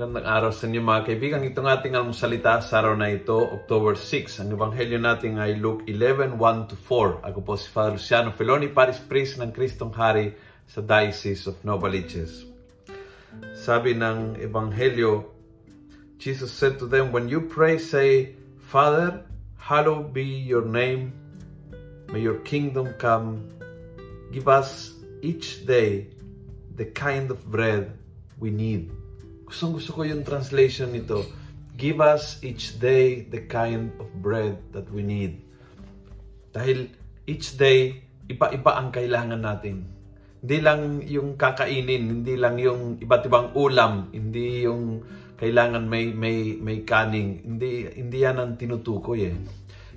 araw sa inyo mga kaibigan. Itong ating almusalita sa araw na ito, October 6. Ang ebanghelyo natin ay Luke 11, 1-4. Ako po si Father Luciano Feloni, Paris Priest ng Kristong Hari sa Diocese of Novaliches. Sabi ng ebanghelyo, Jesus said to them, When you pray, say, Father, hallowed be your name. May your kingdom come. Give us each day the kind of bread we need. Gustong gusto ko yung translation nito. Give us each day the kind of bread that we need. Dahil each day, iba-iba ang kailangan natin. Hindi lang yung kakainin, hindi lang yung iba't ibang ulam, hindi yung kailangan may may may kaning. Hindi hindi yan ang tinutukoy eh.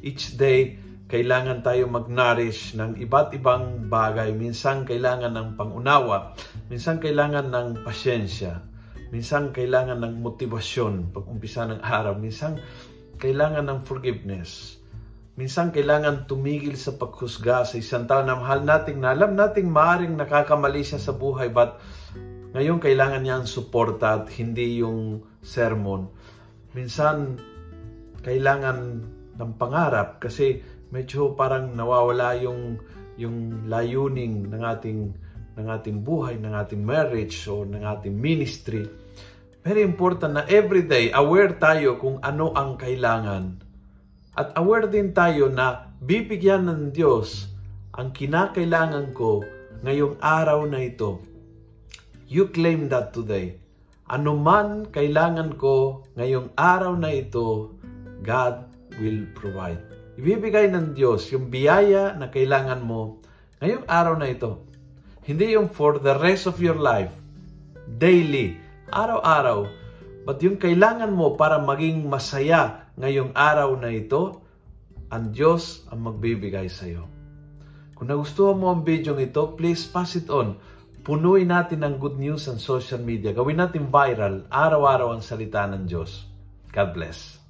Each day kailangan tayo mag-nourish ng iba't ibang bagay. Minsan kailangan ng pangunawa, minsan kailangan ng pasyensya, Minsan kailangan ng motibasyon pag umpisa ng araw. Minsan kailangan ng forgiveness. Minsan kailangan tumigil sa paghusga sa isang tao na mahal nating na alam nating maaring nakakamali siya sa buhay but ngayon kailangan niya ang suporta at hindi yung sermon. Minsan kailangan ng pangarap kasi medyo parang nawawala yung yung layuning ng ating ng ating buhay, ng ating marriage o ng ating ministry very important na everyday aware tayo kung ano ang kailangan. At aware din tayo na bibigyan ng Diyos ang kinakailangan ko ngayong araw na ito. You claim that today. Ano man kailangan ko ngayong araw na ito, God will provide. Ibibigay ng Diyos yung biyaya na kailangan mo ngayong araw na ito. Hindi yung for the rest of your life. Daily araw-araw. But yung kailangan mo para maging masaya ngayong araw na ito, ang Diyos ang magbibigay sa iyo. Kung nagustuhan mo ang video ito, please pass it on. Punuin natin ng good news ang social media. Gawin natin viral, araw-araw ang salita ng Diyos. God bless.